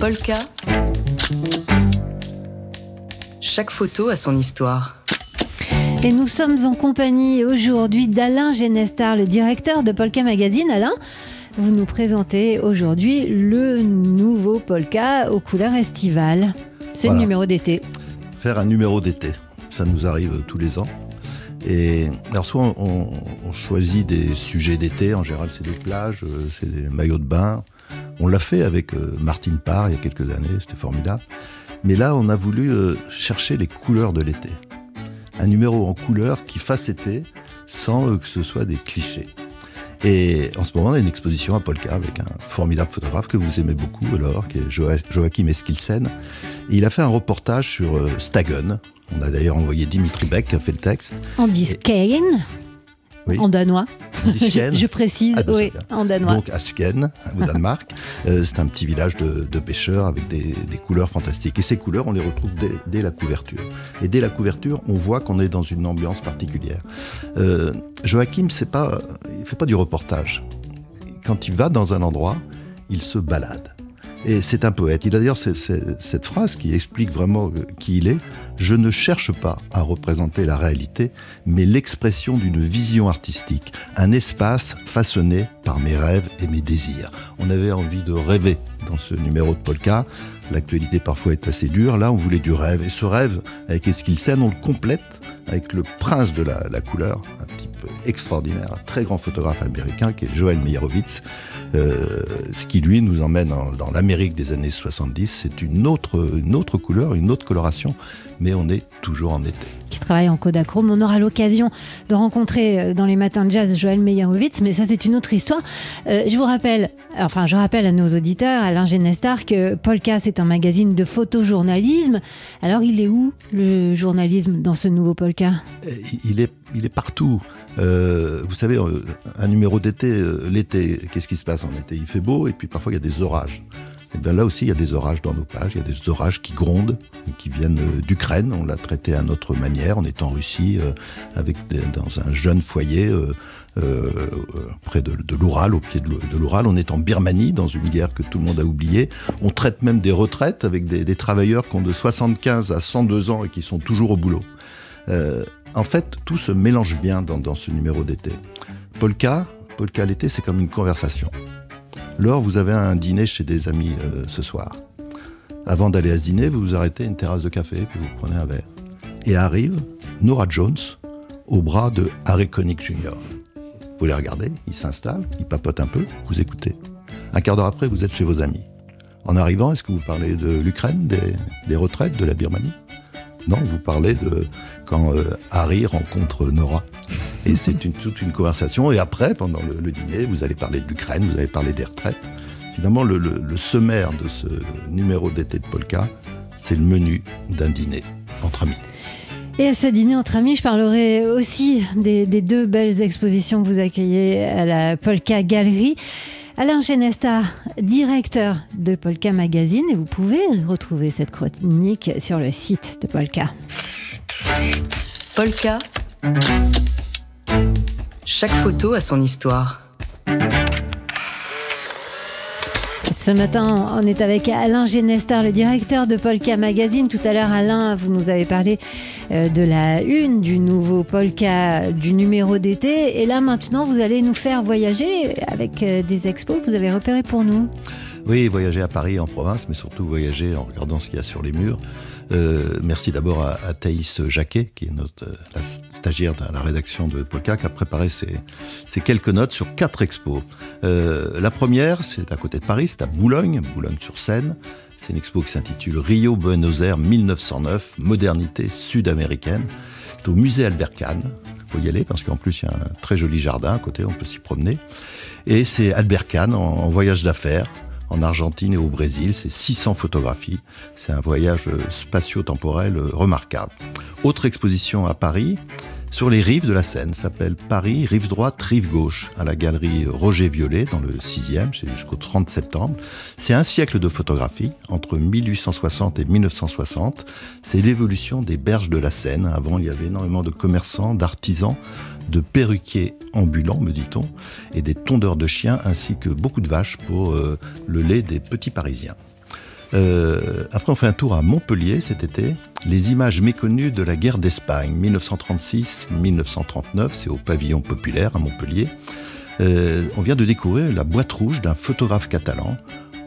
Polka. Chaque photo a son histoire. Et nous sommes en compagnie aujourd'hui d'Alain Genestar, le directeur de Polka Magazine. Alain, vous nous présentez aujourd'hui le nouveau Polka aux couleurs estivales. C'est Voilà. le numéro d'été. faire un numéro d'été. Ça nous arrive tous les ans. Et alors soit on, on choisit des sujets d'été, en général c'est des plages, euh, c'est des maillots de bain. On l'a fait avec euh, Martine Parr il y a quelques années, c'était formidable. Mais là on a voulu euh, chercher les couleurs de l'été. Un numéro en couleurs qui fasse été sans euh, que ce soit des clichés. Et en ce moment, on a une exposition à Polka avec un formidable photographe que vous aimez beaucoup, alors, qui est Joa- Joachim Eskilsen. Et il a fait un reportage sur Stagen. On a d'ailleurs envoyé Dimitri Beck qui a fait le texte. En disken, Oui. en danois. Je, je précise, Ah, ben, oui, en danois. Donc à au Danemark. Euh, c'est un petit village de, de pêcheurs avec des, des couleurs fantastiques. Et ces couleurs, on les retrouve dès, dès la couverture. Et dès la couverture, on voit qu'on est dans une ambiance particulière. Euh, Joachim, c'est pas, il fait pas du reportage. Quand il va dans un endroit, il se balade. Et c'est un poète. Il a d'ailleurs ce- ce- cette phrase qui explique vraiment euh, qui il est. Je ne cherche pas à représenter la réalité, mais l'expression d'une vision artistique, un espace façonné par mes rêves et mes désirs. On avait envie de rêver dans ce numéro de Polka. L'actualité parfois est assez dure. Là, on voulait du rêve. Et ce rêve, avec Eskilsen, on le complète avec le prince de la, couleur, extraordinaire, un très grand photographe américain qui est Joel Meyerowitz. Euh, ce qui lui nous emmène dans l'Amérique des années 70. C'est une autre couleur, une autre coloration, mais on est toujours en été. Travaille en Kodachrome. On aura l'occasion de rencontrer euh, dans les matins de jazz Joël Meyerowitz, mais ça c'est une autre histoire. Euh, je vous rappelle, enfin je rappelle à nos auditeurs, Alain Genestar, que Polka c'est un magazine de photojournalisme. Alors il est où le journalisme dans ce nouveau Polka? Et Il est, il est partout. Euh, vous savez, euh, un numéro d'été, euh, l'été, qu'est-ce qui se passe en été? Il fait beau et puis parfois il y a des orages. Et bien là aussi, il y a des orages dans nos pages, il y a des orages qui grondent, qui viennent euh, d'Ukraine. On l'a traité à notre manière. On est en Russie, euh, avec dans un jeune foyer euh, près de, l'Oural, au pied de l'Ou- de l'Oural. On est en Birmanie, dans une guerre que tout le monde a oubliée. On traite même des retraites avec des, travailleurs qui ont de 75 à 102 ans et qui sont toujours au boulot. En fait, tout se mélange bien dans, dans ce numéro d'été. Polka, Polka l'été, c'est comme une conversation. Lors, vous avez un dîner chez des amis euh, ce soir. Avant d'aller à ce dîner, vous vous arrêtez à une terrasse de café, puis vous prenez un verre. Et arrive Nora Jones au bras de Harry Connick Jr. Vous les regardez, ils s'installent, ils papotent un peu, vous écoutez. Un quart d'heure après, vous êtes chez vos amis. En arrivant, est-ce que vous parlez de l'Ukraine, des, des retraites, de la Birmanie? Non, vous parlez de quand euh, Harry rencontre Nora. Et c'est une- toute une conversation. Et après, pendant le, le dîner, vous allez parler de l'Ukraine, vous allez parler des retraites. Finalement, le, le- le sommaire de ce numéro d'été de Polka, c'est le menu d'un dîner entre amis. Et à ce dîner entre amis, je parlerai aussi des, des deux belles expositions que vous accueillez à la Polka Galerie. Alain Genestar, directeur de Polka Magazine, et vous pouvez retrouver cette chronique sur le site de Polka. Polka. Chaque photo a son histoire. Ce matin, on est avec Alain Genestar, le directeur de Polka Magazine. Tout à l'heure, Alain, vous nous avez parlé euh, de la une du nouveau Polka, du numéro d'été. Et là, maintenant, vous allez nous faire voyager avec euh, des expos que vous avez repérés pour nous. Oui, voyager à Paris, en province, mais surtout voyager en regardant ce qu'il y a sur les murs. Euh, merci d'abord à, à Thaïs Jacquet, qui est notre la stagiaire de la rédaction de Polka, qui a préparé ces quelques notes sur quatre expos. Euh, la première, c'est à côté de Paris, c'est à Boulogne, Boulogne-sur-Seine. C'est une expo qui s'intitule Rio Buenos Aires 1909, modernité sud-américaine. C'est au musée Albert Kahn. Il faut y aller parce qu'en plus, il y a un très joli jardin à côté, on peut s'y promener. Et c'est Albert Kahn en, voyage d'affaires en Argentine et au Brésil. C'est 600 photographies. C'est un voyage spatio-temporel remarquable. Autre exposition à Paris, sur les rives de la Seine, s'appelle Paris, rive droite, rive gauche, à la galerie Roger Violet, dans le 6e, c'est jusqu'au 30 septembre. C'est un siècle de photographie, entre 1860 et 1960. C'est l'évolution des berges de la Seine. Avant, il y avait énormément de commerçants, d'artisans, de perruquiers ambulants, me dit-on, et des tondeurs de chiens, ainsi que beaucoup de vaches pour euh, le lait des petits Parisiens. Euh, après, on fait un tour à Montpellier cet été. Les images méconnues de la guerre d'Espagne, 1936-1939, c'est au pavillon populaire à Montpellier. Euh, on vient de découvrir la boîte rouge d'un photographe catalan,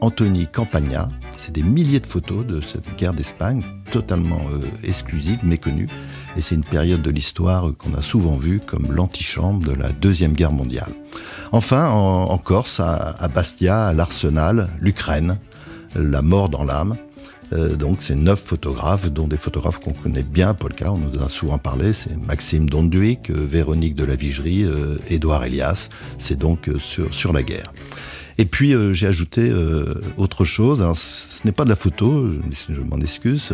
Anthony Campagna. C'est des milliers de photos de cette guerre d'Espagne, totalement euh, exclusive, méconnue. Et c'est une période de l'histoire qu'on a souvent vue comme l'antichambre de la Deuxième Guerre mondiale. Enfin, en, Corse, à, à Bastia, à l'Arsenal, l'Ukraine, la mort dans l'âme. Euh, donc c'est neuf photographes, dont des photographes qu'on connaît bien, Polka, on nous en a souvent parlé, c'est Maxime Donduic, euh, Véronique de la Vigerie, euh, Édouard Elias, c'est donc sur, sur la guerre. Et puis j'ai ajouté autre chose, Alors, ce n'est pas de la photo, je m'en excuse,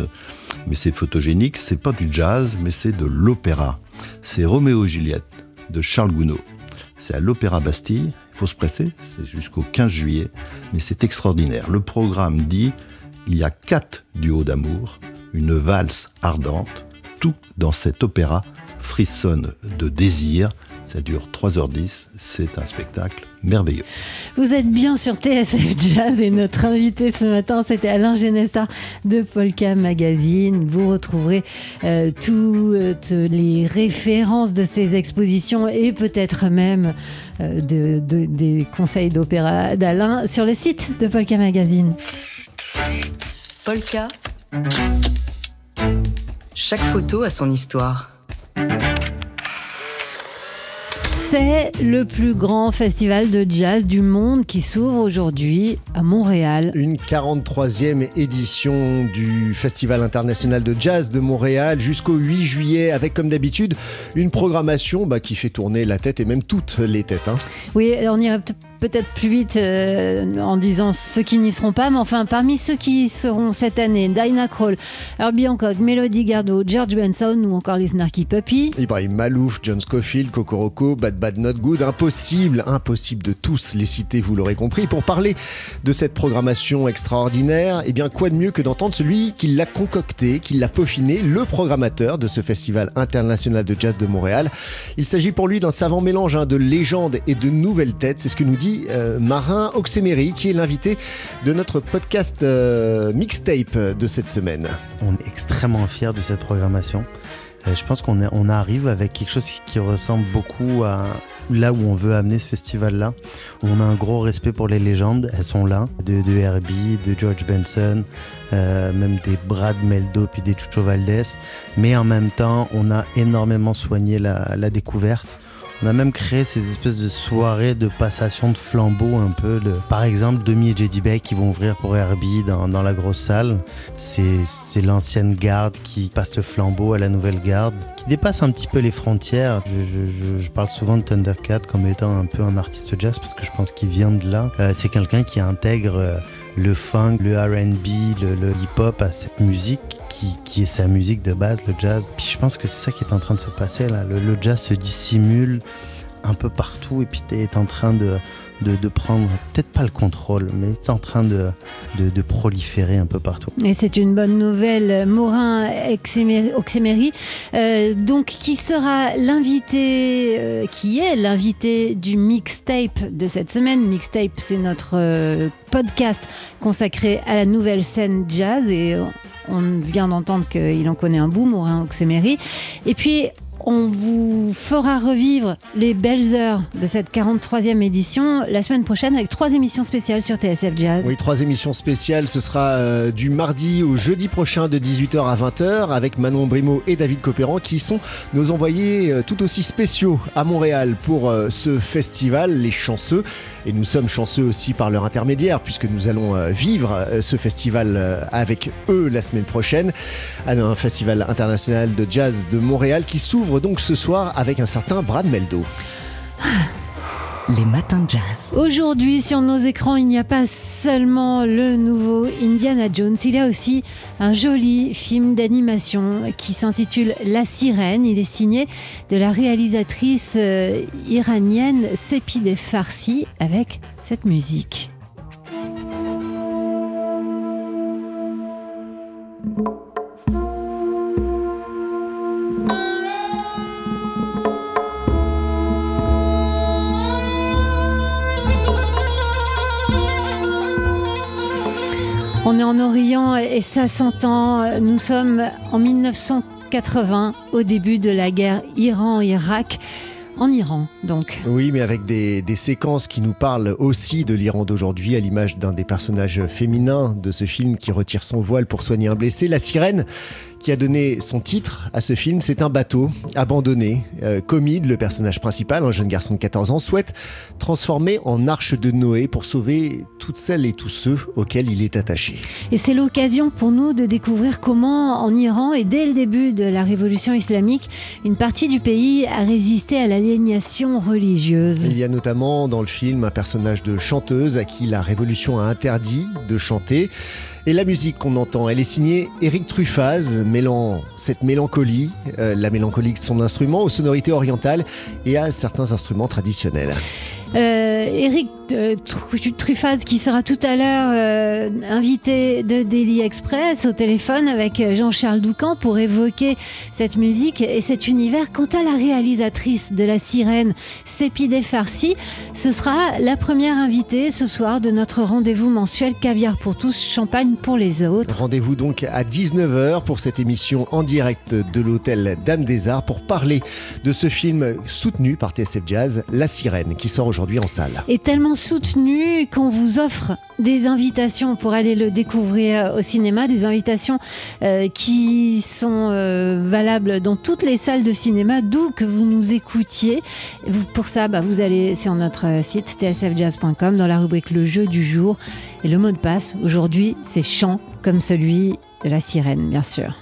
mais c'est photogénique, c'est pas du jazz, mais c'est de l'opéra. C'est Roméo et Juliette de Charles Gounod. C'est à l'Opéra Bastille, il faut se presser, c'est jusqu'au 15 juillet, mais c'est extraordinaire. Le programme dit il y a quatre duos d'amour, une valse ardente, tout dans cet opéra frissonne de désir. Ça dure 3h10, c'est un spectacle merveilleux. Vous êtes bien sur TSF Jazz et notre invité ce matin, c'était Alain Genesta de Polka Magazine. Vous retrouverez euh, toutes les références de ces expositions et peut-être même euh, des conseils d'opéra d'Alain sur le site de Polka Magazine. Polka. Chaque photo a son histoire. C'est le plus grand festival de jazz du monde qui s'ouvre aujourd'hui à Montréal. Une 43e édition du Festival international de jazz de Montréal jusqu'au 8 juillet avec comme d'habitude une programmation bah, qui fait tourner la tête et même toutes les têtes. Hein. Oui, on irait peut-être plus vite euh, en disant ceux qui n'y seront pas, mais enfin parmi ceux qui seront cette année, Dinah Kroll, Herbie Hancock, Melody Gardot, George Benson ou encore les Snarky Puppy. Ibrahim Malouf, John Scofield, Kokoroko, Bad Bad Not Good, impossible, impossible de tous les citer, vous l'aurez compris. Pour parler de cette programmation extraordinaire, eh bien quoi de mieux que d'entendre celui qui l'a concocté, qui l'a peaufiné, le programmateur de ce festival international de jazz de Montréal. Il s'agit pour lui d'un savant mélange hein, de légendes et de nouvelles têtes, c'est ce que nous dit euh, Marin Oxemery, qui est l'invité de notre podcast euh, mixtape de cette semaine. On est extrêmement fiers de cette programmation. Euh, je pense qu'on on arrive avec quelque chose qui ressemble beaucoup à là où on veut amener ce festival-là. On a un gros respect pour les légendes, elles sont là, de, de Herbie, de George Benson, même des Brad Meldo puis des Chucho Valdez. Mais en même temps, on a énormément soigné la découverte. On a même créé ces espèces de soirées de passation de flambeaux un peu. Par exemple, Demi et JD Bay qui vont ouvrir pour Herbie dans, la grosse salle. C'est l'ancienne garde qui passe le flambeau à la nouvelle garde, qui dépasse un petit peu les frontières. Je, parle souvent de Thundercat comme étant un peu un artiste jazz parce que je pense qu'il vient de là. Euh, c'est quelqu'un qui intègre euh, le funk, le RB, le hip-hop à cette musique qui, est sa musique de base, le jazz. Puis je pense que c'est ça qui est en train de se passer là. Le, jazz se dissimule un peu partout et puis tu es en train de, de, prendre, peut-être pas le contrôle, mais est en train de, de, proliférer un peu partout. Et c'est une bonne nouvelle, Morin Oxemery, euh, donc qui sera l'invité, euh, qui est l'invité du mixtape de cette semaine? Mixtape, c'est notre euh, podcast consacré à la nouvelle scène jazz et on vient d'entendre qu'il en connaît un bout, Morin Oxemery. Et puis, on vous fera revivre les belles heures de cette 43e édition la semaine prochaine avec trois émissions spéciales sur TSF Jazz. Oui, trois émissions spéciales. Ce sera euh, du mardi au jeudi prochain de 18h à 20h avec Manon Brimo et David Copéran qui sont nos envoyés euh, tout aussi spéciaux à Montréal pour euh, ce festival, les chanceux. Et nous sommes chanceux aussi par leur intermédiaire puisque nous allons vivre ce festival avec eux la semaine prochaine. Un festival international de jazz de Montréal qui s'ouvre donc ce soir avec un certain Brad Meldo. Les matins de jazz. Aujourd'hui, sur nos écrans, il n'y a pas seulement le nouveau Indiana Jones, il y a aussi un joli film d'animation qui s'intitule La Sirène. Il est signé de la réalisatrice euh, iranienne Sepide Farsi avec cette musique. En Orient et ça s'entend. Nous sommes en 1980, au début de la guerre Iran-Irak. En Iran, donc. Oui, mais avec des, des séquences qui nous parlent aussi de l'Iran d'aujourd'hui, à l'image d'un des personnages féminins de ce film qui retire son voile pour soigner un blessé, la sirène qui a donné son titre à ce film, c'est un bateau abandonné. Euh, Comide, le personnage principal, un jeune garçon de 14 ans, souhaite transformer en arche de Noé pour sauver toutes celles et tous ceux auxquels il est attaché. Et c'est l'occasion pour nous de découvrir comment en Iran et dès le début de la révolution islamique, une partie du pays a résisté à l'aliénation religieuse. Il y a notamment dans le film un personnage de chanteuse à qui la révolution a interdit de chanter. Et la musique qu'on entend, elle est signée Eric Truffaz, mêlant cette mélancolie, euh, la mélancolie de son instrument, aux sonorités orientales et à certains instruments traditionnels. Euh, euh, Truffaz qui sera tout à l'heure euh, invité de Daily Express au téléphone avec Jean-Charles Doucan pour évoquer cette musique et cet univers. Quant à la réalisatrice de La Sirène, Sépidé Farsi, ce sera la première invitée ce soir de notre rendez-vous mensuel Caviar pour tous, champagne pour les autres. Rendez-vous donc à 19h pour cette émission en direct de l'hôtel Dame des Arts pour parler de ce film soutenu par TSF Jazz, La Sirène, qui sort aujourd'hui en salle. Et tellement soutenu qu'on vous offre des invitations pour aller le découvrir au cinéma, des invitations euh, qui sont euh, valables dans toutes les salles de cinéma, d'où que vous nous écoutiez. Pour ça, bah, vous allez sur notre site tsfjazz.com dans la rubrique Le jeu du jour. Et le mot de passe, aujourd'hui, c'est chant, comme celui de la sirène, bien sûr.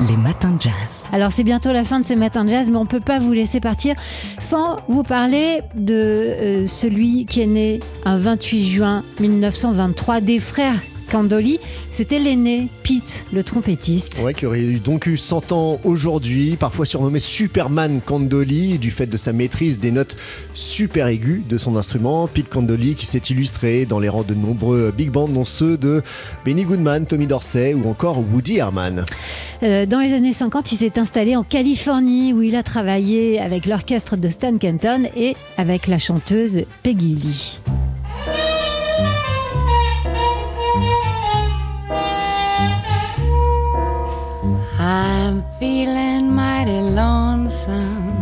Les matins de jazz. Alors c'est bientôt la fin de ces matins de jazz, mais on ne peut pas vous laisser partir sans vous parler de euh, celui qui est né un 28 juin 1923 des frères Candoli, c'était l'aîné, Pete, le trompettiste. Ouais, qui aurait eu donc eu 100 ans aujourd'hui, parfois surnommé Superman Candoli, du fait de sa maîtrise des notes super aiguës de son instrument. Pete Candoli qui s'est illustré dans les rangs de nombreux big bands, dont ceux de Benny Goodman, Tommy Dorsey ou encore Woody Herman. Euh, dans les années 50, il s'est installé en Californie où il a travaillé avec l'orchestre de Stan Kenton et avec la chanteuse Peggy Lee. Feeling mighty lonesome,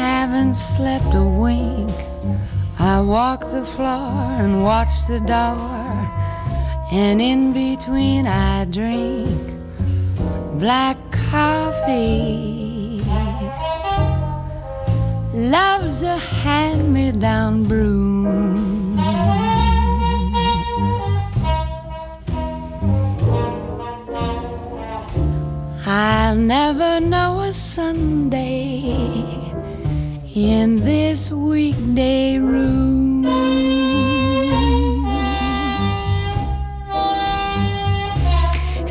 haven't slept a wink. I walk the floor and watch the door, and in between I drink black coffee. Love's a hand me down broom. I'll never know a Sunday in this weekday room.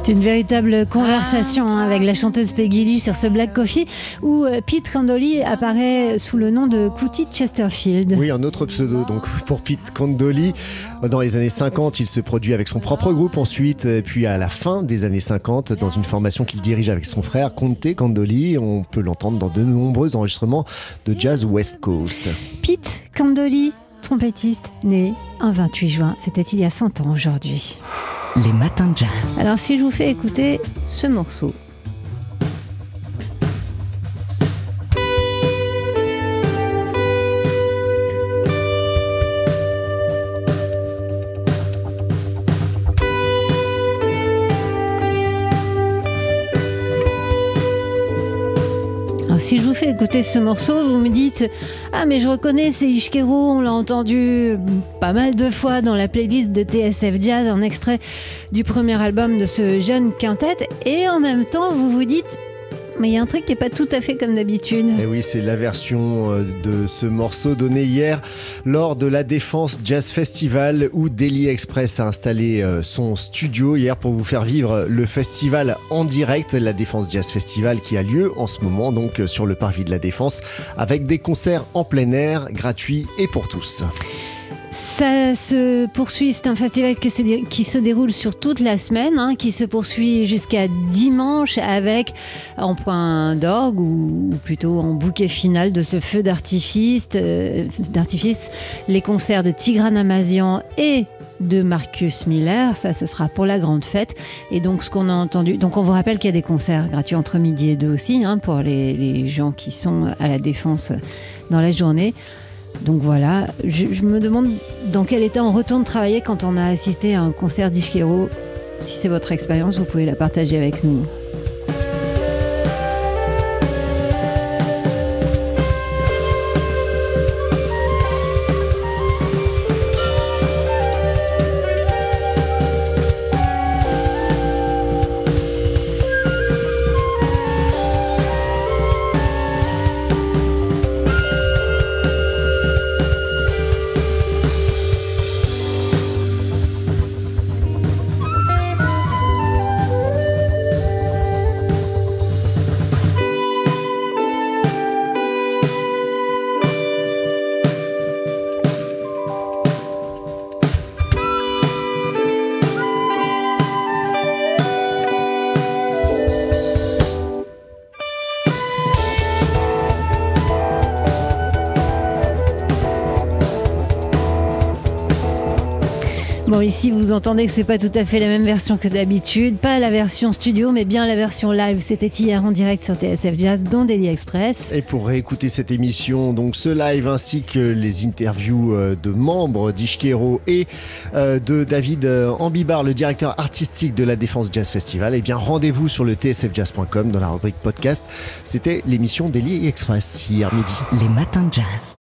C'est une véritable conversation hein, avec la chanteuse Peggy Lee sur ce Black Coffee où euh, Pete Candoli apparaît sous le nom de Cootie Chesterfield. Oui, un autre pseudo donc pour Pete Candoli. Dans les années 50, il se produit avec son propre groupe ensuite, puis à la fin des années 50, dans une formation qu'il dirige avec son frère Conte Candoli. On peut l'entendre dans de nombreux enregistrements de jazz West Coast. Pete Candoli, trompettiste, né un 28 juin. C'était il y a 100 ans aujourd'hui. Les matins de jazz. Alors si je vous fais écouter ce morceau. Si je vous fais écouter ce morceau, vous me dites Ah, mais je reconnais, c'est Ishkero, on l'a entendu pas mal de fois dans la playlist de TSF Jazz, un extrait du premier album de ce jeune quintet. Et en même temps, vous vous dites mais il y a un truc qui n'est pas tout à fait comme d'habitude. Et oui, c'est la version euh, de ce morceau donné hier lors de la Défense Jazz Festival où Daily Express a installé euh, son studio hier pour vous faire vivre le festival en direct, la Défense Jazz Festival qui a lieu en ce moment donc euh, sur le parvis de la Défense avec des concerts en plein air gratuits et pour tous. Ça se poursuit, c'est un festival qui se déroule sur toute la semaine, hein, qui se poursuit jusqu'à dimanche avec en point d'orgue ou, plutôt en bouquet final de ce feu d'artifice, euh, les concerts de Tigran Amazian et de Marcus Miller. Ça, ce sera pour la grande fête. Et donc, ce qu'on a entendu. Donc, on vous rappelle qu'il y a des concerts gratuits entre midi et deux aussi, hein, pour les gens qui sont à la défense dans la journée. Donc voilà, je, me demande dans quel état on retourne travailler quand on a assisté à un concert d'Ishkero. Si c'est votre expérience, vous pouvez la partager avec nous. Bon, ici, vous entendez que c'est pas tout à fait la même version que d'habitude. Pas la version studio, mais bien la version live. C'était hier en direct sur TSF Jazz dans Daily Express. Et pour réécouter cette émission, donc ce live ainsi que les interviews euh, de membres d'Ishkero et euh, de David euh, Ambibar, le directeur artistique de la Défense Jazz Festival, eh bien rendez-vous sur le tsfjazz.com dans la rubrique podcast. C'était l'émission Daily Express hier midi. Les matins de jazz.